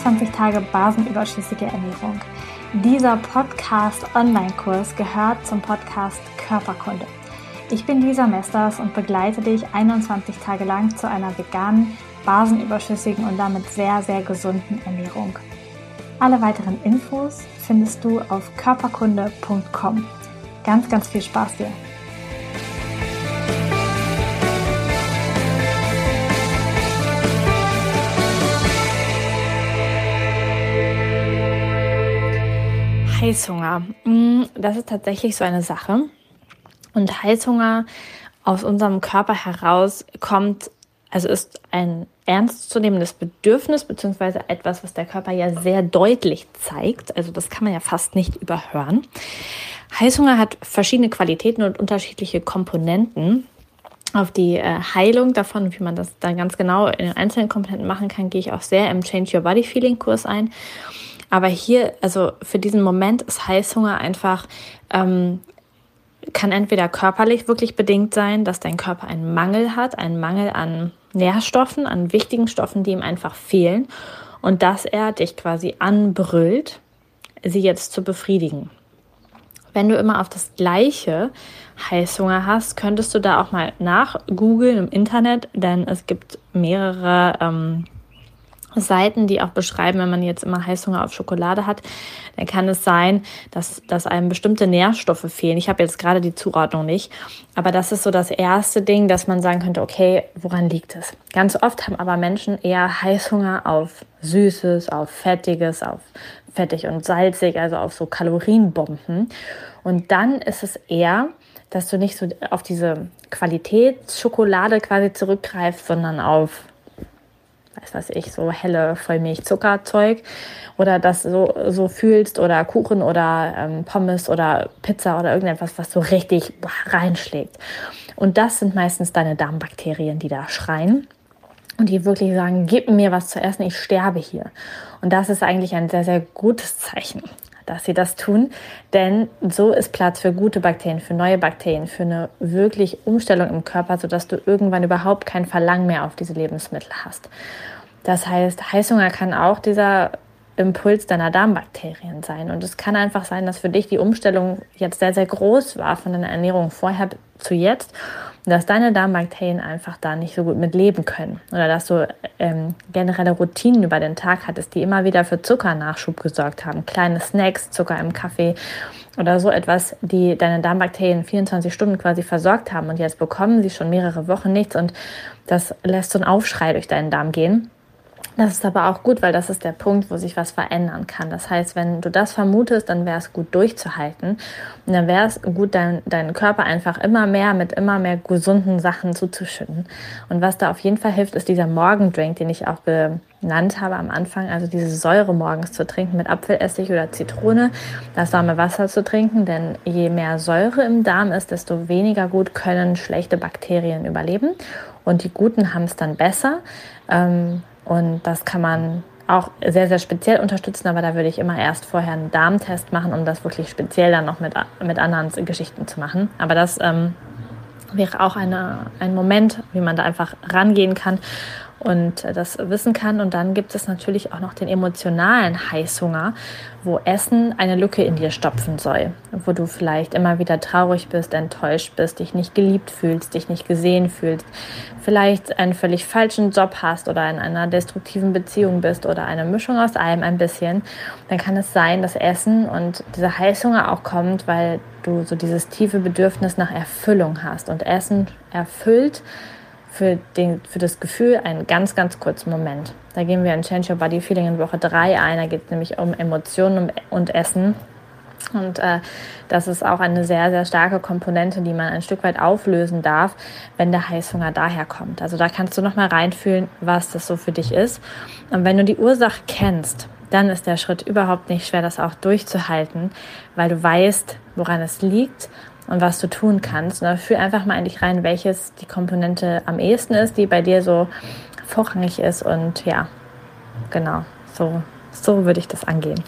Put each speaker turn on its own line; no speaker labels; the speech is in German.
21 Tage basenüberschüssige Ernährung. Dieser Podcast-Online-Kurs gehört zum Podcast Körperkunde. Ich bin Lisa Mesters und begleite dich 21 Tage lang zu einer veganen, basenüberschüssigen und damit sehr, sehr gesunden Ernährung. Alle weiteren Infos findest du auf körperkunde.com. Ganz, ganz viel Spaß dir! Heißhunger. Mm, das ist tatsächlich so eine Sache. Und Heißhunger aus unserem Körper heraus kommt, also ist ein ernstzunehmendes Bedürfnis, beziehungsweise etwas, was der Körper ja sehr deutlich zeigt. Also das kann man ja fast nicht überhören. Heißhunger hat verschiedene Qualitäten und unterschiedliche Komponenten. Auf die äh, Heilung davon, wie man das dann ganz genau in den einzelnen Komponenten machen kann, gehe ich auch sehr im Change Your Body Feeling Kurs ein. Aber hier, also für diesen Moment ist Heißhunger einfach, ähm, kann entweder körperlich wirklich bedingt sein, dass dein Körper einen Mangel hat, einen Mangel an Nährstoffen, an wichtigen Stoffen, die ihm einfach fehlen und dass er dich quasi anbrüllt, sie jetzt zu befriedigen. Wenn du immer auf das gleiche Heißhunger hast, könntest du da auch mal nachgoogeln im Internet, denn es gibt mehrere ähm, Seiten, die auch beschreiben, wenn man jetzt immer Heißhunger auf Schokolade hat, dann kann es sein, dass, dass einem bestimmte Nährstoffe fehlen. Ich habe jetzt gerade die Zuordnung nicht, aber das ist so das erste Ding, dass man sagen könnte, okay, woran liegt es? Ganz oft haben aber Menschen eher Heißhunger auf Süßes, auf Fettiges, auf fettig und salzig, also auf so Kalorienbomben. Und dann ist es eher, dass du nicht so auf diese Qualitätsschokolade quasi zurückgreifst, sondern auf weiß was ich, so helle Vollmilch-Zuckerzeug oder das so, so fühlst oder Kuchen oder ähm, Pommes oder Pizza oder irgendetwas, was so richtig reinschlägt. Und das sind meistens deine Darmbakterien, die da schreien und die wirklich sagen, gib mir was zu essen, ich sterbe hier. Und das ist eigentlich ein sehr, sehr gutes Zeichen dass sie das tun, denn so ist Platz für gute Bakterien, für neue Bakterien, für eine wirklich Umstellung im Körper, sodass du irgendwann überhaupt kein Verlangen mehr auf diese Lebensmittel hast. Das heißt, Heißhunger kann auch dieser Impuls deiner Darmbakterien sein. Und es kann einfach sein, dass für dich die Umstellung jetzt sehr, sehr groß war von deiner Ernährung vorher zu jetzt dass deine Darmbakterien einfach da nicht so gut mit leben können oder dass du ähm, generelle Routinen über den Tag hattest, die immer wieder für Zuckernachschub gesorgt haben, kleine Snacks, Zucker im Kaffee oder so etwas, die deine Darmbakterien 24 Stunden quasi versorgt haben und jetzt bekommen sie schon mehrere Wochen nichts und das lässt so einen Aufschrei durch deinen Darm gehen. Das ist aber auch gut, weil das ist der Punkt, wo sich was verändern kann. Das heißt, wenn du das vermutest, dann wäre es gut durchzuhalten. Und dann wäre es gut, dein, deinen Körper einfach immer mehr mit immer mehr gesunden Sachen zuzuschütten. Und was da auf jeden Fall hilft, ist dieser Morgendrink, den ich auch benannt habe am Anfang. Also diese Säure morgens zu trinken mit Apfelessig oder Zitrone, das warme Wasser zu trinken. Denn je mehr Säure im Darm ist, desto weniger gut können schlechte Bakterien überleben. Und die guten haben es dann besser. Ähm, und das kann man auch sehr, sehr speziell unterstützen, aber da würde ich immer erst vorher einen Darmtest machen, um das wirklich speziell dann noch mit, mit anderen Geschichten zu machen. Aber das ähm, wäre auch eine, ein Moment, wie man da einfach rangehen kann und das wissen kann. Und dann gibt es natürlich auch noch den emotionalen Heißhunger, wo Essen eine Lücke in dir stopfen soll, wo du vielleicht immer wieder traurig bist, enttäuscht bist, dich nicht geliebt fühlst, dich nicht gesehen fühlst, vielleicht einen völlig falschen Job hast oder in einer destruktiven Beziehung bist oder eine Mischung aus allem ein bisschen, dann kann es sein, dass Essen und dieser Heißhunger auch kommt, weil du so dieses tiefe Bedürfnis nach Erfüllung hast. Und Essen erfüllt für, den, für das Gefühl einen ganz, ganz kurzen Moment. Da gehen wir in Change Your Body Feeling in Woche 3 ein. Da geht es nämlich um Emotionen und Essen. Und äh, das ist auch eine sehr, sehr starke Komponente, die man ein Stück weit auflösen darf, wenn der Heißhunger daherkommt. Also da kannst du nochmal reinfühlen, was das so für dich ist. Und wenn du die Ursache kennst, dann ist der Schritt überhaupt nicht schwer, das auch durchzuhalten, weil du weißt, woran es liegt und was du tun kannst. Und fühl einfach mal in dich rein, welches die Komponente am ehesten ist, die bei dir so vorrangig ist. Und ja, genau, so, so würde ich das angehen.